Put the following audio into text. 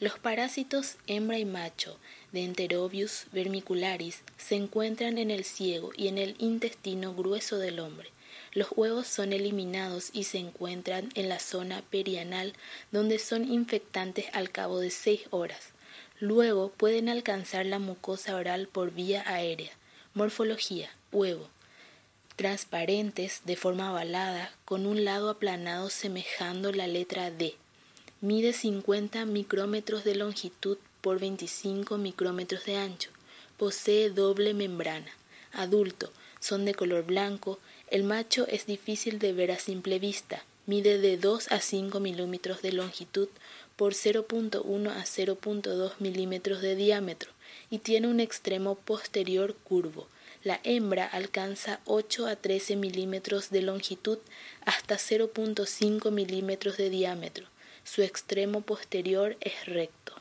Los parásitos hembra y macho de Enterobius vermicularis se encuentran en el ciego y en el intestino grueso del hombre. Los huevos son eliminados y se encuentran en la zona perianal donde son infectantes al cabo de seis horas. Luego pueden alcanzar la mucosa oral por vía aérea. Morfología. Huevo. Transparentes de forma ovalada con un lado aplanado semejando la letra D. Mide 50 micrómetros de longitud por 25 micrómetros de ancho. Posee doble membrana. Adulto. Son de color blanco, el macho es difícil de ver a simple vista, mide de 2 a 5 milímetros de longitud por 0.1 a 0.2 milímetros de diámetro y tiene un extremo posterior curvo. La hembra alcanza 8 a 13 milímetros de longitud hasta 0.5 milímetros de diámetro. Su extremo posterior es recto.